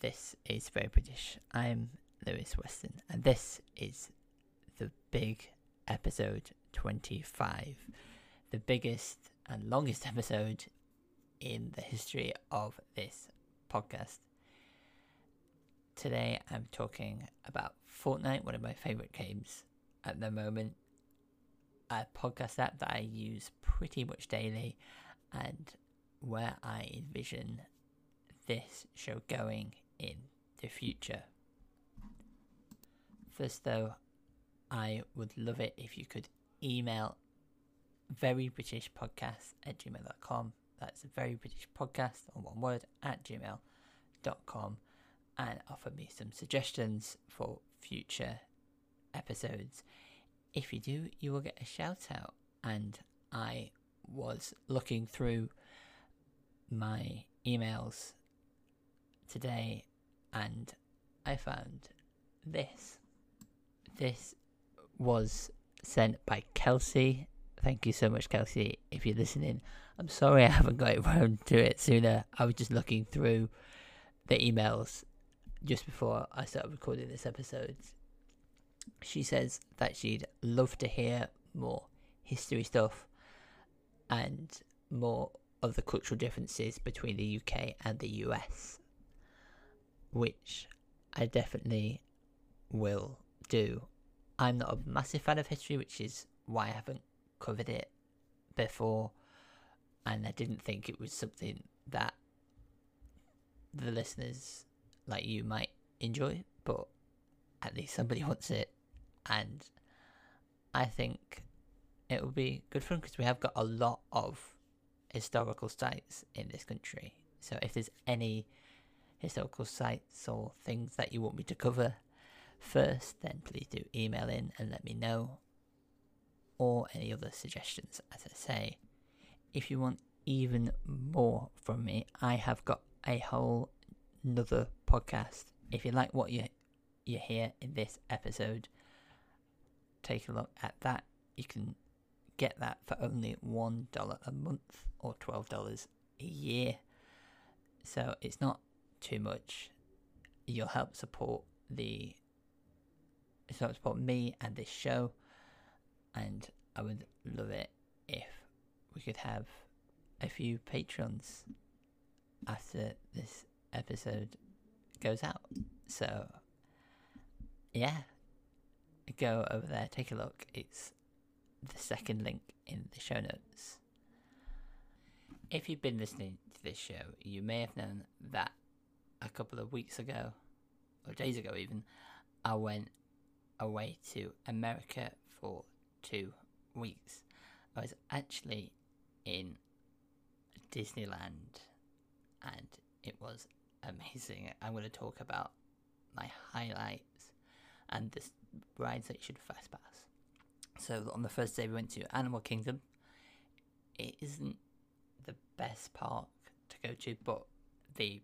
This is Very British. I'm Lewis Weston, and this is the big episode 25, the biggest and longest episode in the history of this podcast. Today I'm talking about Fortnite, one of my favourite games at the moment, a podcast app that I use pretty much daily, and where I envision this show going in the future. First, though, I would love it if you could email verybritishpodcast at gmail.com. That's very British podcast on one word at gmail.com and offer me some suggestions for future episodes. If you do, you will get a shout out. And I was looking through my emails today and I found this. This was sent by Kelsey. Thank you so much, Kelsey, if you're listening. I'm sorry I haven't got around to it sooner. I was just looking through the emails just before I started recording this episode. She says that she'd love to hear more history stuff and more of the cultural differences between the UK and the US, which I definitely will do. I'm not a massive fan of history, which is why I haven't covered it before, and I didn't think it was something that the listeners like you might enjoy, but at least somebody wants it, and I think it will be good fun because we have got a lot of historical sites in this country. So if there's any historical sites or things that you want me to cover first, then please do email in and let me know. Or any other suggestions, as I say. If you want even more from me, I have got a whole another podcast. If you like what you you hear in this episode, take a look at that. You can get that for only one dollar a month or twelve dollars a year. So it's not too much. You'll help support the help support me and this show and I would love it if we could have a few patrons after this episode goes out. So, yeah, go over there, take a look. It's the second link in the show notes. If you've been listening to this show, you may have known that a couple of weeks ago, or days ago even, I went away to America for two weeks. I was actually in Disneyland and it was amazing. I'm going to talk about my highlights and the rides that you should fast pass. So on the first day we went to Animal Kingdom. It isn't the best park to go to, but the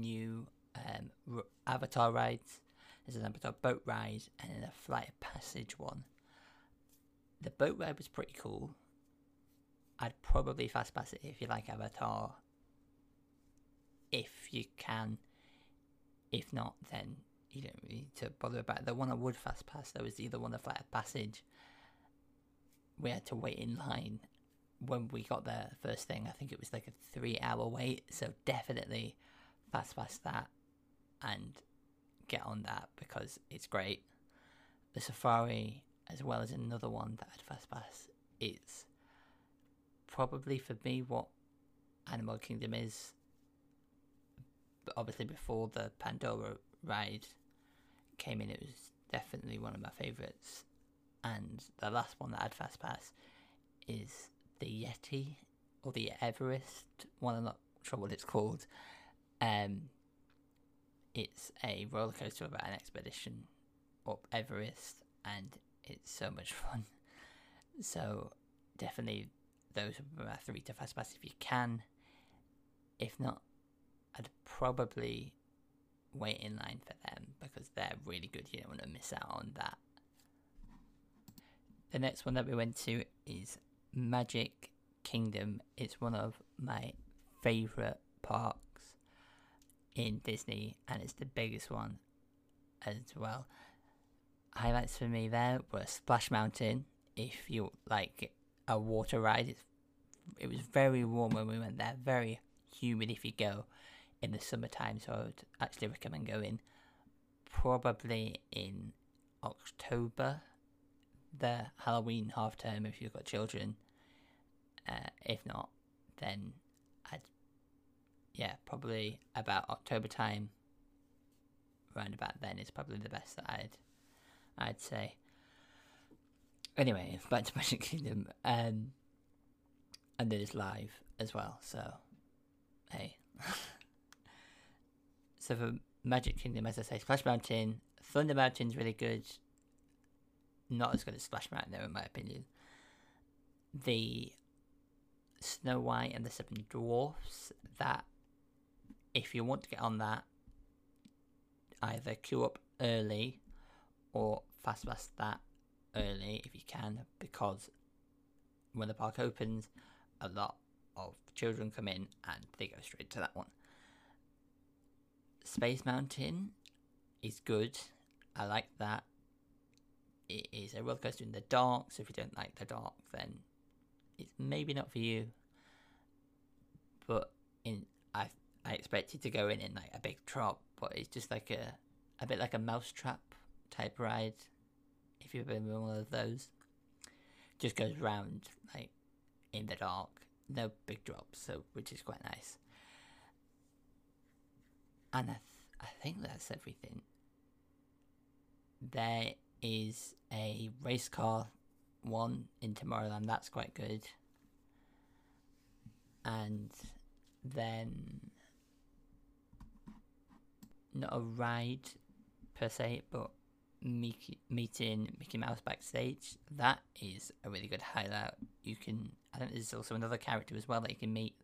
new um, Avatar rides. There's an Avatar boat ride and then a flight of passage one. The boat ride was pretty cool. I'd probably fast pass it if you like Avatar. If you can. If not, then you don't really need to bother about it. The one I would fast pass though is the other one, the flight of passage. We had to wait in line when we got there first thing. I think it was like a three hour wait, so definitely fast pass that and get on that because it's great. The safari, as well as another one that I'd fast pass, it's probably for me what Animal Kingdom is. But obviously, before the Pandora ride came in, it was definitely one of my favourites. And the last one that I'd fast pass is the Yeti or the Everest one. I'm not sure what it's called. Um, it's a roller coaster about an expedition up Everest, and it's so much fun. So definitely, those are my three to fast pass if you can. If not, I'd probably wait in line for them because they're really good. You don't want to miss out on that. The next one that we went to is Magic Kingdom. It's one of my favourite parks. In Disney, and it's the biggest one as well. Highlights for me there were Splash Mountain. If you like a water ride, it's, it was very warm when we went there, very humid if you go in the summertime, so I would actually recommend going probably in October, the Halloween half term if you've got children. Uh, if not, then yeah probably about October time. Around about then is probably the best that I'd I'd say. Anyway, back to Magic Kingdom, um, and it is live as well. So, hey. so for Magic Kingdom, as I say, Splash Mountain, Thunder Mountain's really good. Not as good as Splash Mountain, though, in my opinion. The Snow White and the Seven Dwarfs, that if you want to get on that, either queue up early or fast pass that early if you can, because when the park opens, a lot of children come in and they go straight to that one. Space Mountain is good. I like that. It is a roller coaster in the dark, so if you don't like the dark, then it's maybe not for you. But in I I expected to go in in like a big drop, but it's just like a a bit like a mousetrap type ride. If you've been one of those, just goes round like in the dark, no big drops, so which is quite nice. And I, th- I think that's everything. There is a race car one in Tomorrowland, that's quite good. And then not a ride per se, but Mickey, meeting Mickey Mouse backstage. That is a really good highlight. You can, I think there's also another character as well that you can meet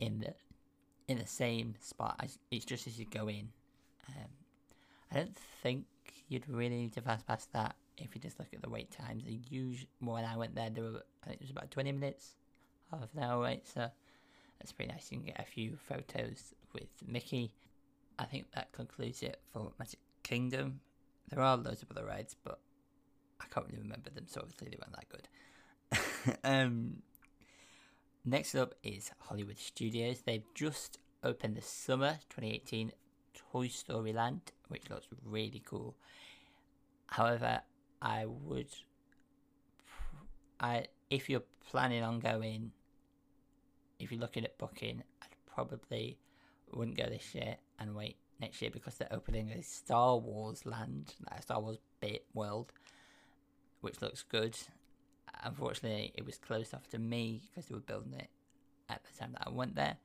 in the in the same spot. It's just as you go in. Um, I don't think you'd really need to fast pass that if you just look at the wait times. The usual when I went there, there were I think it was about twenty minutes, half an hour wait. So that's pretty nice. You can get a few photos with Mickey. I think that concludes it for Magic Kingdom. There are loads of other rides, but I can't really remember them, so obviously they weren't that good. um, next up is Hollywood Studios. They've just opened the summer 2018 Toy Story Land, which looks really cool. However, I would, I if you're planning on going, if you're looking at booking, I'd probably wouldn't go this year and wait next year because they're opening a Star Wars land, a Star Wars bit world, which looks good. Unfortunately, it was closed off to me because they were building it at the time that I went there.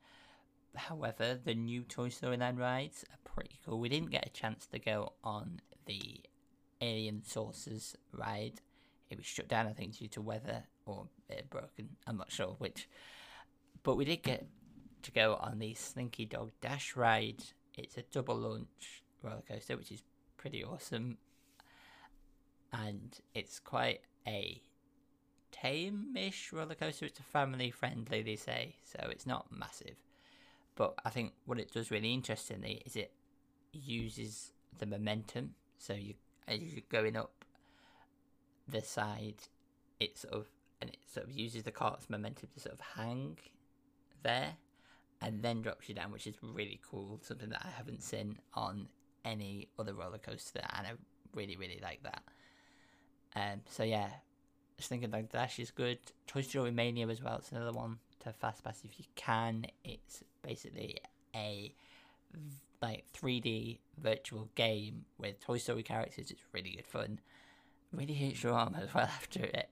However, the new Toy Story Land rides are pretty cool. We didn't get a chance to go on the Alien Saucers ride. It was shut down, I think, due to weather or it broken. I'm not sure which. But we did get to go on the Slinky Dog Dash ride. It's a double launch roller coaster, which is pretty awesome. And it's quite a tame-ish roller coaster. It's a family friendly, they say, so it's not massive. But I think what it does really interestingly is it uses the momentum. So you as you're going up the side, it sort of and it sort of uses the cart's momentum to sort of hang there and then drops you down, which is really cool. Something that I haven't seen on any other roller coaster, and I really, really like that. Um, so yeah, just thinking like Dash is good. Toy Story Mania as well. It's another one to fast pass if you can. It's basically a like 3D virtual game with Toy Story characters. It's really good fun. Really hits your arm as well after it.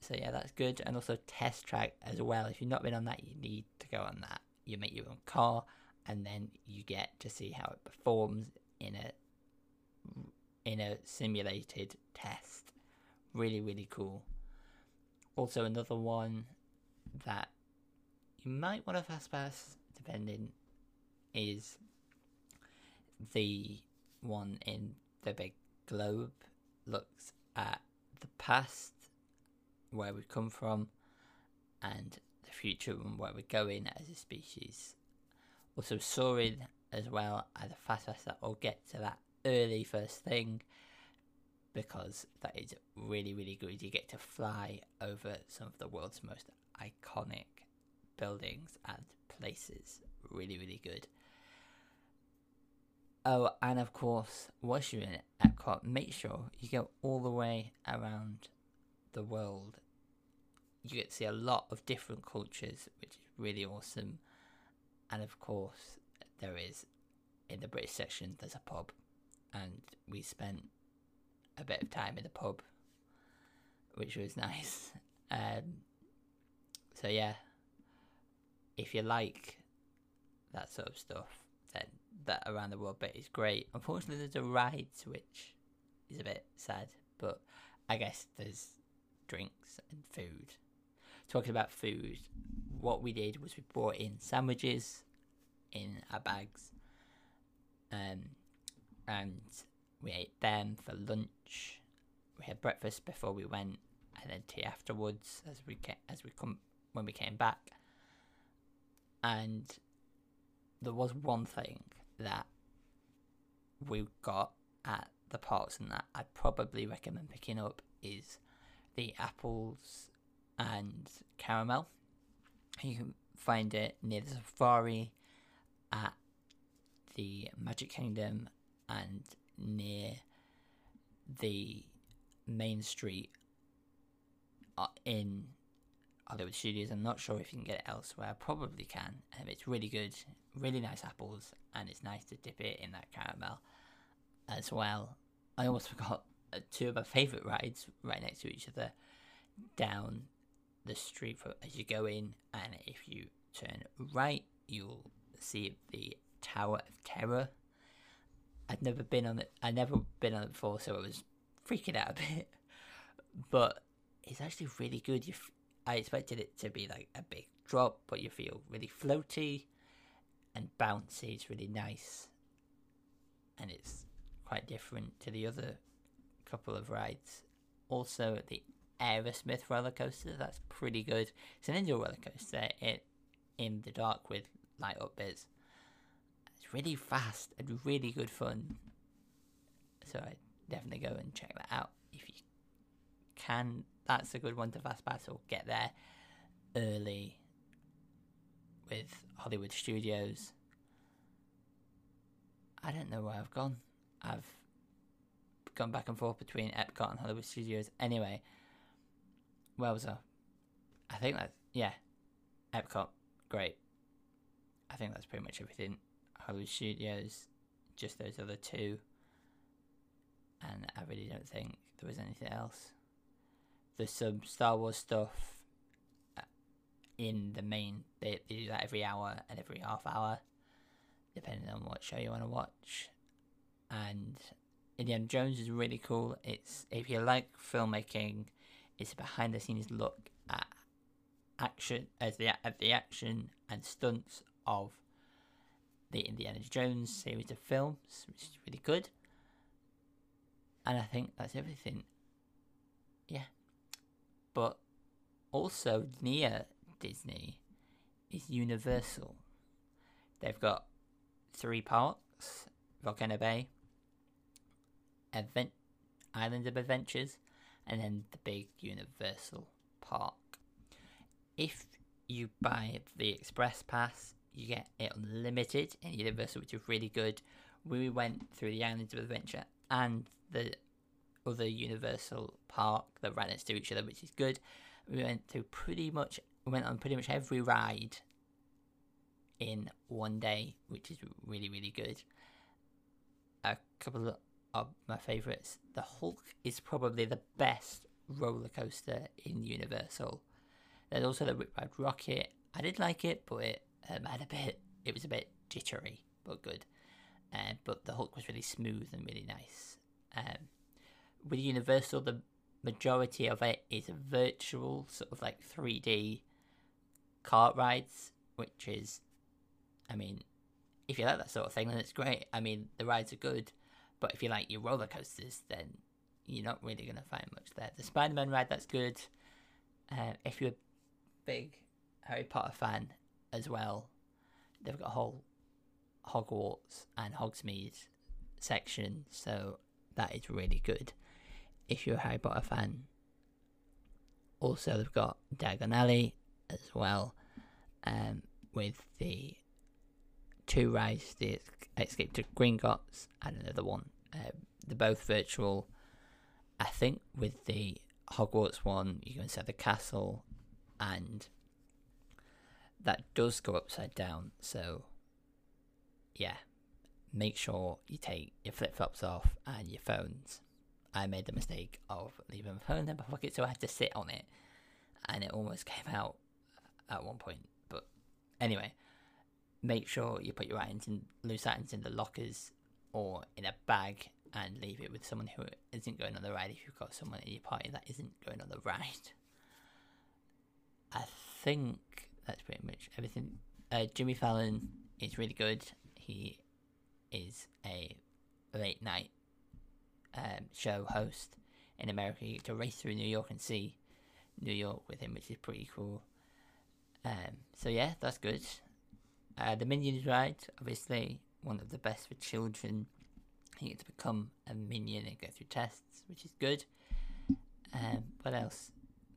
So yeah, that's good. And also Test Track as well. If you've not been on that, you need to go on that. You make your own car, and then you get to see how it performs in a in a simulated test. Really, really cool. Also, another one that you might want to fast pass, depending, is the one in the big globe. Looks at the past, where we've come from, and the future and where we're going as a species. Also, soaring as well at a fast pass that will get to that early first thing because that is really, really good. You get to fly over some of the world's most iconic buildings and places. Really, really good. Oh, and of course, once you're in Epcot, make sure you go all the way around the world. You get to see a lot of different cultures, which is really awesome. And of course, there is in the British section, there's a pub, and we spent a bit of time in the pub, which was nice. Um, so yeah, if you like that sort of stuff, then that around the world bit is great. Unfortunately, there's a ride which is a bit sad, but I guess there's drinks and food. Talking about food, what we did was we brought in sandwiches in our bags, um, and we ate them for lunch. We had breakfast before we went, and then tea afterwards as we ca- as we come when we came back. And there was one thing that we got at the parks and that I'd probably recommend picking up is the apples and caramel. You can find it near the safari at the Magic Kingdom and near the main street uh, in Hollywood Studios. I'm not sure if you can get it elsewhere. Probably can. Um, it's really good, really nice apples, and it's nice to dip it in that caramel as well. I almost forgot Uh, two of my favourite rides right next to each other down the street for, as you go in, and if you turn right, you'll see the Tower of Terror. I'd never been on it. I'd never been on it before, so I was freaking out a bit. But it's actually really good. You, f- I expected it to be like a big drop, but you feel really floaty and bouncy. It's really nice, and it's quite different to the other couple of rides. Also, the Aerosmith roller coaster. That's pretty good. It's an indoor roller coaster. It in the dark with light up bits. It's really fast and really good fun. So I definitely go and check that out if you can. That's a good one to fast pass or get there early with Hollywood Studios. I don't know where I've gone. I've gone back and forth between Epcot and Hollywood Studios. Anyway, where was I? I think that yeah, Epcot, great. I think that's pretty much everything. Hollywood Studios, just those other two, and I really don't think there was anything else. There's some Star Wars stuff uh, in the main. They, they do that every hour and every half hour, depending on what show you want to watch. And Indiana Jones is really cool. It's if you like filmmaking, it's a behind the scenes look at action as the at the action and stunts of the Indiana Jones series of films, which is really good. And I think that's everything. Yeah. But also near Disney is Universal. They've got three parks Volcano Bay, Advent Island of Adventures, and then the big Universal Park. If you buy the Express Pass, you get it unlimited in Universal, which is really good. We went through the Islands of Adventure and the other Universal Park that ran next to each other, which is good. We went through pretty much, we went on pretty much every ride in one day, which is really, really good. A couple of my favourites. The Hulk is probably the best roller coaster in Universal. There's also the Rip Ride Rockit. I did like it, but it um, had a bit. It was a bit jittery, but good. Uh, but the Hulk was really smooth and really nice. Um, with Universal, the majority of it is virtual, sort of like 3D cart rides, which is, I mean, if you like that sort of thing, then it's great. I mean, the rides are good, but if you like your roller coasters, then you're not really going to find much there. The Spider Man ride, that's good. Uh, if you're a big Harry Potter fan as well, they've got a whole Hogwarts and Hogsmeade section, so that is really good if you're a Harry Potter fan. Also, they've got Diagon Alley as well, um, with the two rides, the Escape to Gringotts and another one. Um, they're both virtual. I think with the Hogwarts one, you can set the castle, and that does go upside down. So, yeah, make sure you take your flip flops off and your phones. I made the mistake of leaving my phone in my pocket, so I had to sit on it, and it almost came out at one point. But anyway, make sure you put your items in loose items in the lockers or in a bag and leave it with someone who isn't going on the ride if you've got someone in your party that isn't going on the ride. I think that's pretty much everything. Uh, Jimmy Fallon is really good. He is a late night um, show host in America. You get to race through New York and see New York with him, which is pretty cool. Um, so yeah, that's good. Uh, the Minions ride, obviously one of the best for children. You get to become a minion and go through tests, which is good. Um, what else?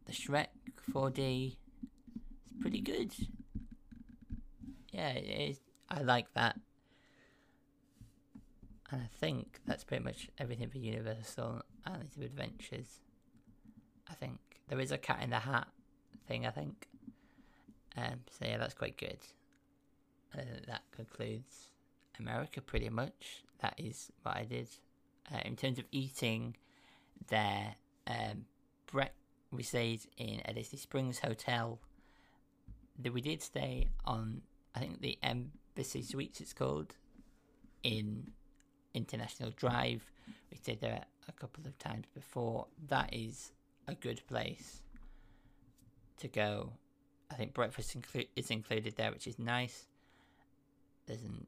The Shrek 4D is pretty good. Yeah, it is. I like that. And I think that's pretty much everything for Universal Islands of Adventures. I think there is a Cat in the Hat thing. I think. Um, so yeah, that's quite good. Uh, that concludes America pretty much. That is what I did. Uh, in terms of eating, there, um, we stayed in a Disney Springs hotel. We did stay on, I think the Embassy Suites it's called, in International Drive. We stayed there a couple of times before. That is a good place to go. I think breakfast inclu- is included there, which is nice. There's an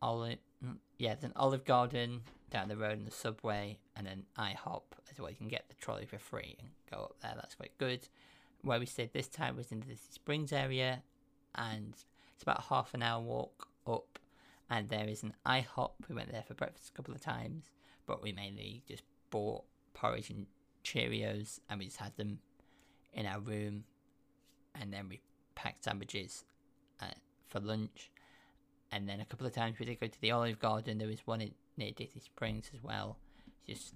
olive, mm, yeah, there's an Olive Garden down the road in the subway, and an IHOP as well. You can get the trolley for free and go up there. That's quite good. Where we stayed this time was in the Springs area, and it's about half an hour walk up. And there is an IHOP. We went there for breakfast a couple of times, but we mainly just bought porridge and Cheerios, and we just had them in our room, and then we packed sandwiches uh, for lunch. And then a couple of times we did go to the Olive Garden. There was one in, near Disney Springs as well, just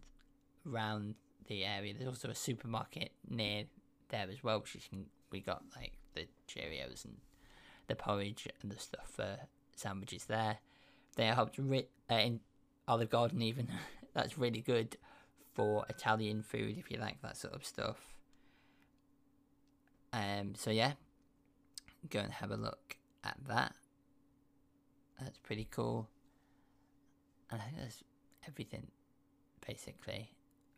around the area. There's also a supermarket near there as well, which can, we got like the Cheerios and the porridge and the stuff for sandwiches there. They helped ri- uh, in Olive Garden even. That's really good for Italian food if you like that sort of stuff. Um, so yeah, go and have a look at that. That's pretty cool. And I think that's everything, basically.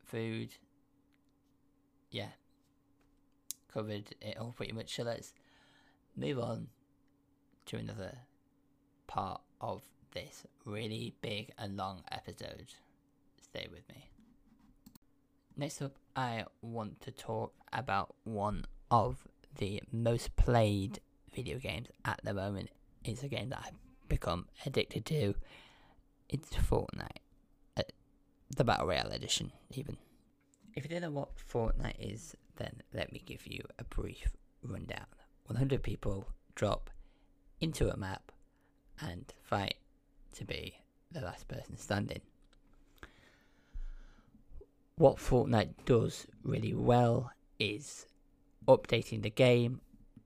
Food, yeah, covered it all pretty much. So let's move on to another part of this really big and long episode. Stay with me. Next up, I want to talk about one of the most played video games at the moment. It's a game that I've become addicted to. It's Fortnite. Uh, the Battle Royale edition, even. If you don't know what Fortnite is, then let me give you a brief rundown. 100 people drop into a map and fight to be the last person standing. What Fortnite does really well is updating the game.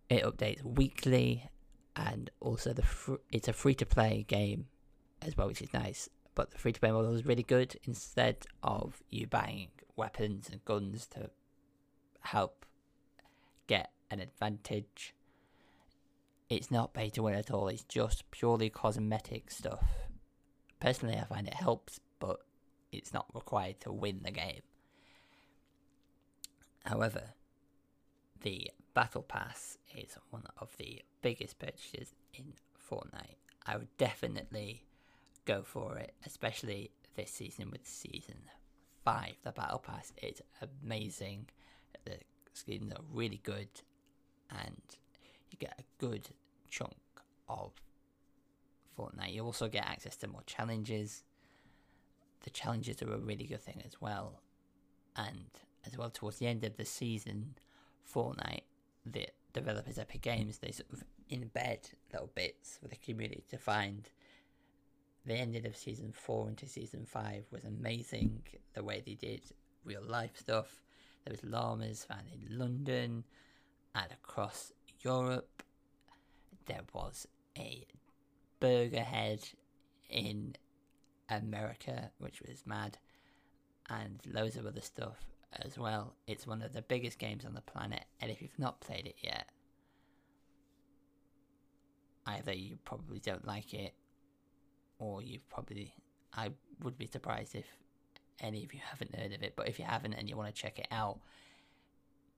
It updates weekly, and also the fr- it's a free to play game as well, which is nice. But the free to play model is really good. Instead of you buying weapons and guns to help get an advantage, it's not pay to win at all. It's just purely cosmetic stuff. Personally, I find it helps, but it's not required to win the game. However, the Battle Pass is one of the biggest purchases in Fortnite. I would definitely go for it, especially this season with Season 5. The Battle Pass is amazing. The skins are really good, and you get a good chunk of Fortnite. You also get access to more challenges. The challenges are a really good thing as well. And as well, towards the end of the season, Fortnite, the developers Epic Games, they sort of embed little bits for the community to find. The ending of season four into season five was amazing. The way they did real life stuff. There was llamas found in London and across Europe. There was a burger head in America, which was mad, and loads of other stuff as well. It's one of the biggest games on the planet, and if you've not played it yet, either you probably don't like it, or you've probably. I would be surprised if any of you haven't heard of it, but if you haven't and you want to check it out,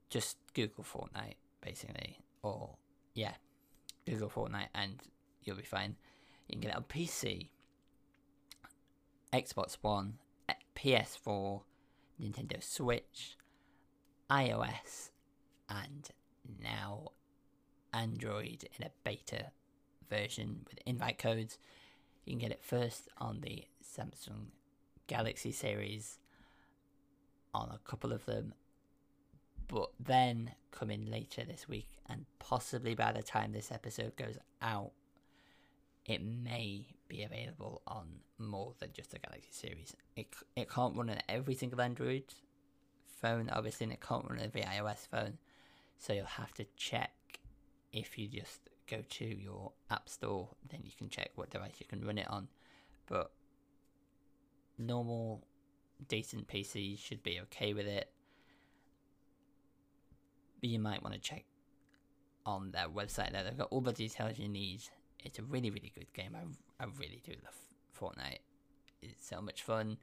just Google Fortnite, basically, or yeah, Google Fortnite, and you'll be fine. You can get it on PC, Xbox One, PS4, Nintendo Switch, iOS, and now Android in a beta version with invite codes. You can get it first on the Samsung Galaxy series, on a couple of them, but then coming later this week, and possibly by the time this episode goes out, it may be available on more than just the Galaxy series. It, it can't run on every single Android phone, obviously, and it can't run on every iOS phone. So you'll have to check if you just go to your App Store, then you can check what device you can run it on. But normal, decent PCs should be okay with it. But you might want to check on their website there. They've got all the details you need it's a really really good game. I I really do love Fortnite. It's so much fun.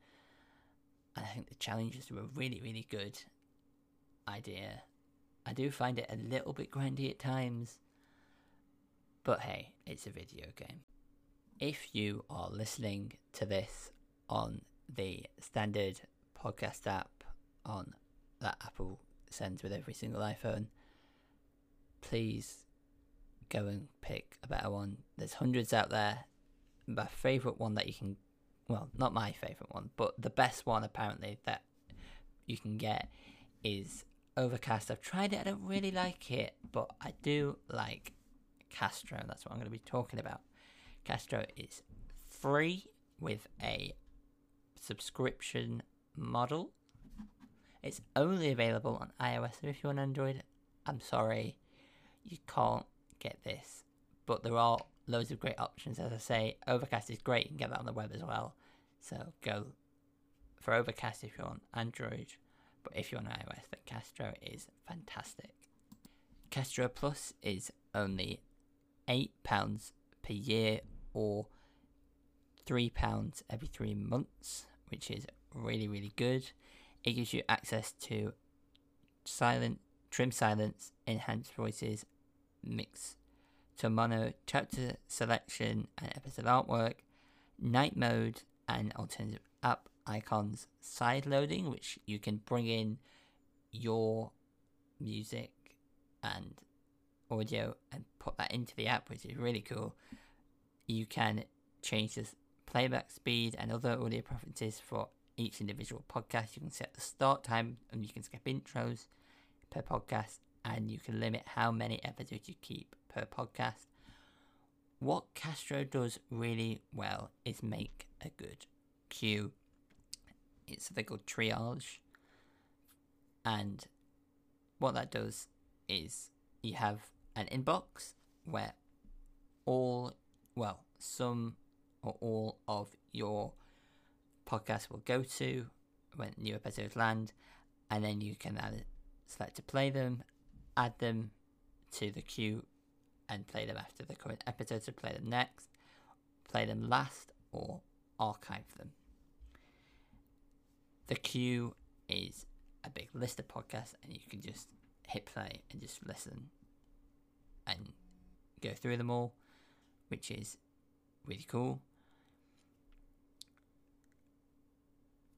and I think the challenges were a really really good idea. I do find it a little bit grindy at times, but hey, it's a video game. If you are listening to this on the standard podcast app on that Apple sends with every single iPhone, please go and pick a better one. There's hundreds out there. My favourite one that you can, well, not my favourite one, but the best one apparently that you can get is Overcast. I've tried it, I don't really like it, but I do like Castro. That's what I'm going to be talking about. Castro is free with a subscription model. It's only available on iOS, so if you're on Android, I'm sorry, you can't get this. But there are loads of great options. As I say, Overcast is great. You can get that on the web as well. So go for Overcast if you're on Android. But if you're on iOS, then Castro is fantastic. Castro Plus is only £8 per year or £3 every three months, which is really, really good. It gives you access to silent, trim silence, enhanced voices, mix to mono chapter selection and episode artwork, night mode, and alternative app icons side loading, which you can bring in your music and audio and put that into the app, which is really cool. You can change the playback speed and other audio preferences for each individual podcast. You can set the start time and you can skip intros per podcast and you can limit how many episodes you keep per podcast. What Castro does really well is make a good queue. It's something called triage. And what that does is you have an inbox where all, well, some or all of your podcasts will go to when new episodes land, and then you can select to play them add them to the queue and play them after the current episode, so play them next, play them last, or archive them. The queue is a big list of podcasts, and you can just hit play and just listen and go through them all, which is really cool.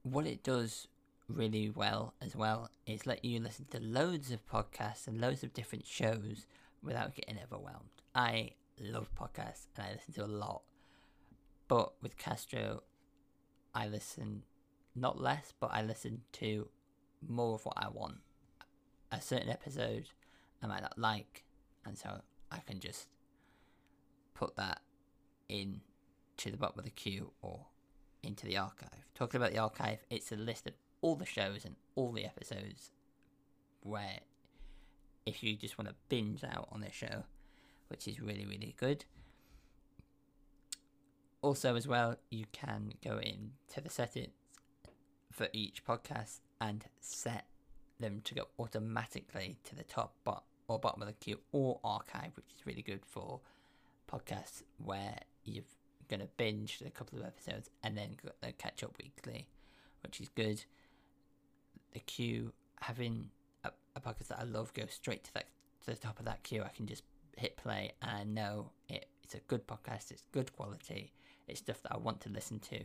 What it does really well as well is let you listen to loads of podcasts and loads of different shows without getting overwhelmed. I love podcasts and I listen to a lot. But with Castro, I listen not less, but I listen to more of what I want. A certain episode I might not like, and so I can just put that in to the bottom of the queue or into the archive. Talking about the archive, it's a list of all the shows and all the episodes where if you just want to binge out on a show, which is really, really good. Also, as well, you can go into the settings for each podcast and set them to go automatically to the top or bottom of the queue or archive, which is really good for podcasts where you're going to binge a couple of episodes and then uh, catch up weekly, which is good. The queue, having a, a podcast that I love, go straight to that to the top of that queue. I can just hit play and I know it, it's a good podcast. It's good quality. It's stuff that I want to listen to.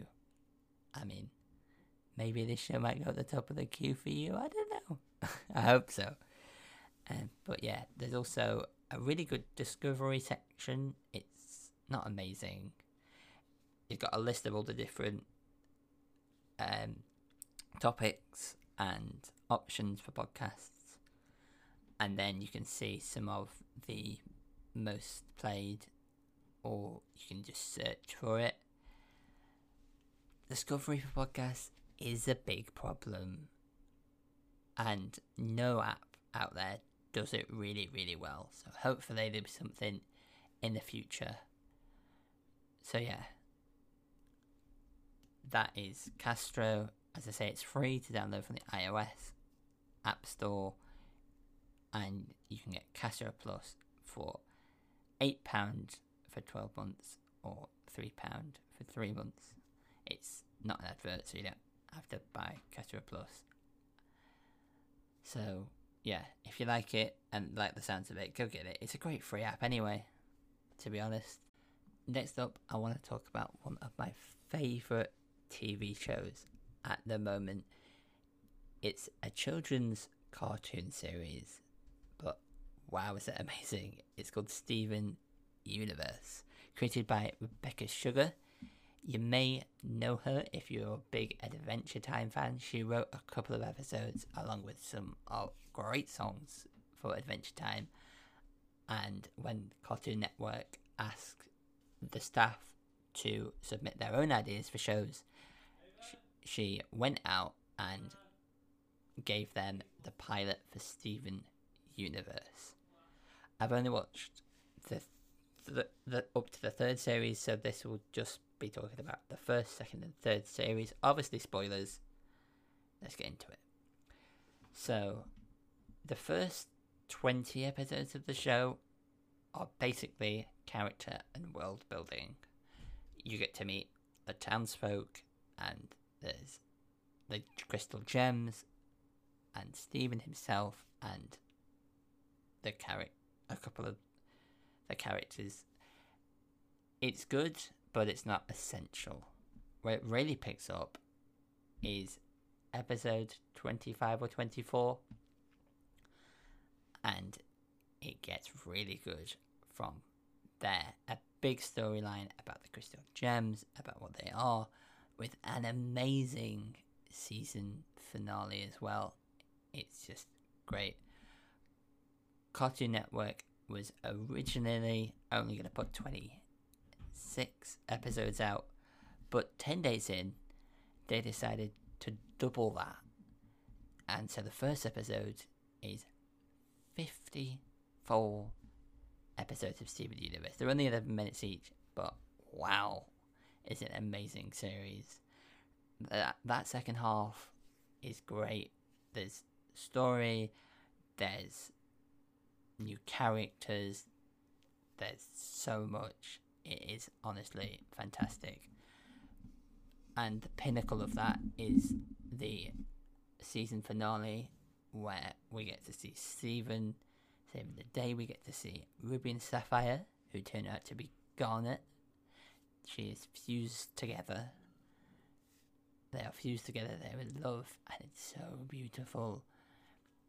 I mean, maybe this show might go at the top of the queue for you. I don't know. I hope so. Um, but yeah, there's also a really good discovery section. It's not amazing. You've got a list of all the different um, topics and options for podcasts, and then you can see some of the most played, or you can just search for it. Discovery for podcasts is a big problem, and no app out there does it really, really well. So hopefully there'll be something in the future. So yeah, that is Castro. As I say, it's free to download from the iOS App Store, and you can get Castro Plus for eight pound for twelve months or three pound for three months. It's not an advert, so you don't have to buy Castro Plus. So yeah, if you like it and like the sounds of it, go get it. It's a great free app anyway, to be honest. Next up, I want to talk about one of my favourite TV shows at the moment. It's a children's cartoon series, but wow, is it amazing! It's called Steven Universe, created by Rebecca Sugar you may know her if you're a big Adventure Time fan. She wrote a couple of episodes along with some great songs for Adventure Time. And when Cartoon Network asked the staff to submit their own ideas for shows, she, went out and gave them the pilot for Steven Universe. I've only watched the, the, the up to the third series, so this will just be talking about the first, second, and third series. Obviously, spoilers. Let's get into it. So, the first 20 episodes of the show are basically character and world building. You get to meet the townsfolk, and there's the crystal gems, and Steven himself, and the character, a couple of the characters. It's good but it's not essential. Where it really picks up is episode 25 or 24, and it gets really good from there. A big storyline about the crystal gems, about what they are, with an amazing season finale as well. It's just great. Cartoon Network was originally only going to put 26 episodes out, but 10 days in, they decided to double that. And so the first episode is 54 episodes of Steven Universe. They're only 11 minutes each, but wow, it's an amazing series. That, that second half is great. There's story, there's new characters, there's so much it is honestly fantastic. And the pinnacle of that is the season finale where we get to see Steven saving the day. We get to see Ruby and Sapphire, who turn out to be Garnet. She is fused together. They are fused together there in love, and it's so beautiful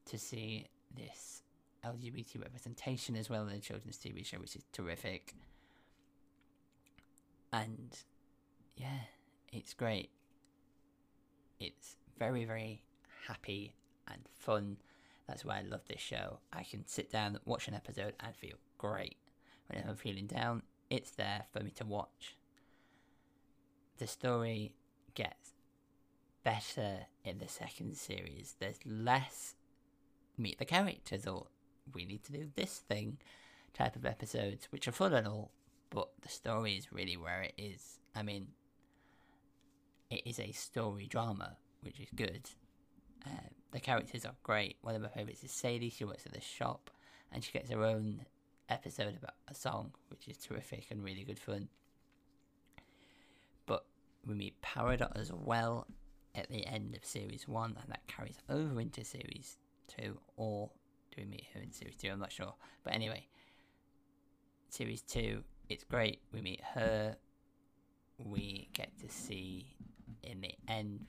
to see this LGBT representation as well in the children's TV show, which is terrific and yeah, it's great. It's very, very happy and fun. That's why I love this show. I can sit down, watch an episode, and feel great. Whenever I'm feeling down, it's there for me to watch. The story gets better in the second series. There's less meet the characters or we need to do this thing type of episodes, which are fun and all, but the story is really where it is. I mean, it is a story drama, which is good. Uh, the characters are great. One of my favourites is Sadie. She works at the shop and she gets her own episode about a song, which is terrific and really good fun. We meet Peridot as well at the end of series one, and that carries over into series two, or do we meet her in series two? I'm not sure. But anyway, series two, it's great. We meet her. We get to see in the end.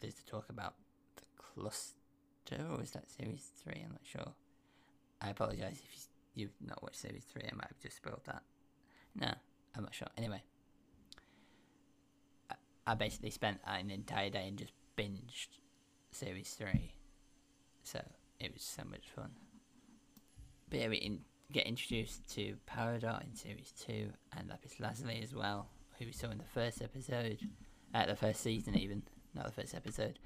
There's the talk about the cluster, or is that series three? I'm not sure. I apologize if you've not watched series three. I might have just spoiled that. No, I'm not sure. Anyway, I, basically spent an entire day and just binged series three, so it was so much fun. But yeah, we in, get introduced to Peridot in series two and Lapis Lazuli as well, who we saw in the first episode, uh, the first season even, not the first episode.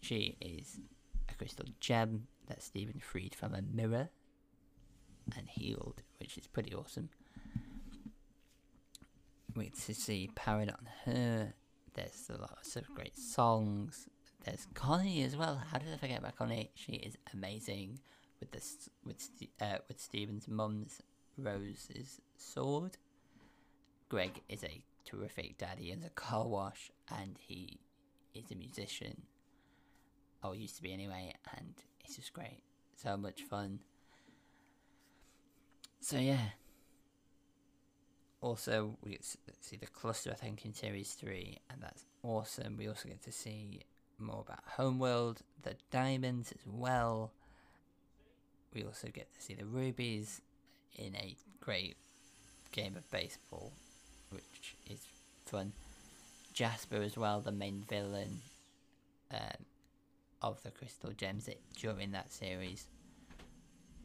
She is a crystal gem that Steven freed from a mirror and healed, which is pretty awesome. We get to see Peridot on her. There's a lot of great songs. There's Connie as well. How did I forget about Connie? She is amazing with this with uh, with Steven's mum's Rose's sword. Greg is a terrific daddy in the car wash, and he is a musician. Oh, used to be anyway, and it's just great. So much fun. So yeah. Also, we get to see the cluster, I think, in series three, and that's awesome. We also get to see more about Homeworld, the diamonds as well. We also get to see the rubies in a great game of baseball, which is fun. Jasper as well, the main villain um, of the Crystal Gems it, during that series,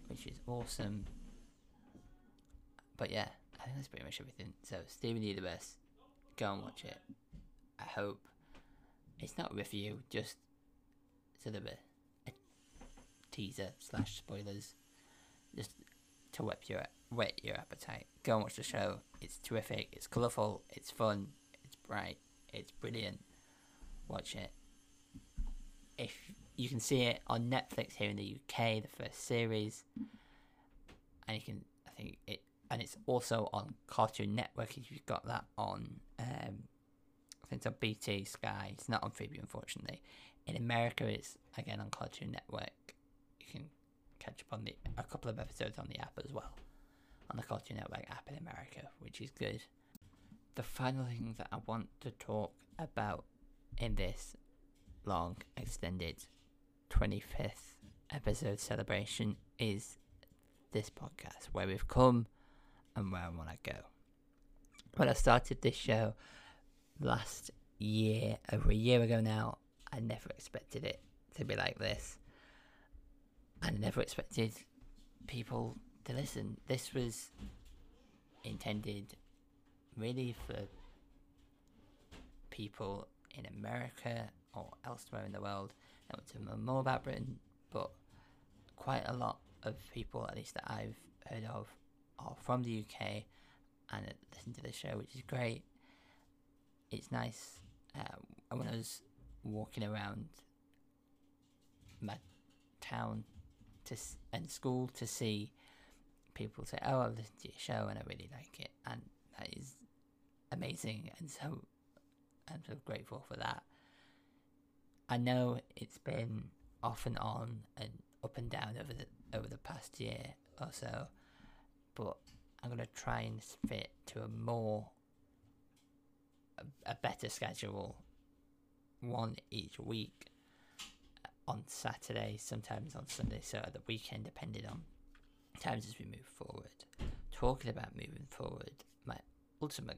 which is awesome. But yeah, I think that's pretty much everything. So Steven Universe, go and watch it. I hope it's not a review, just sort of a, a teaser slash spoilers, just to whet your whet your appetite. Go and watch the show. It's terrific. It's colourful. It's fun. It's bright. It's brilliant. Watch it. If you can see it on Netflix here in the UK, the first series, and you can, I think it, and it's also on Cartoon Network if you've got that on um, it's on BT, Sky. It's not on Freeview, unfortunately. In America, it's again on Cartoon Network. You can catch up on the a couple of episodes on the app as well, on the Cartoon Network app in America, which is good. The final thing that I want to talk about in this long, extended 25th episode celebration is this podcast, where we've come and where I want to go. When I started this show, last year, over a year ago now, I never expected it to be like this. I never expected people to listen. This was intended really for people in America or elsewhere in the world that want to know more about Britain, but quite a lot of people, at least that I've heard of, are from the UK and listen to the show, which is great it's nice uh, when I was walking around my town to and school to see people say, "Oh, I've listened to your show and I really like it," and that is amazing, and so I'm so grateful for that. I know it's been off and on and up and down over the over the past year or so, but I'm gonna try and fit to a more a, a better schedule, one each week uh, on Saturday, sometimes on Sunday, so at the weekend, depending on times as we move forward. Talking about moving forward, my ultimate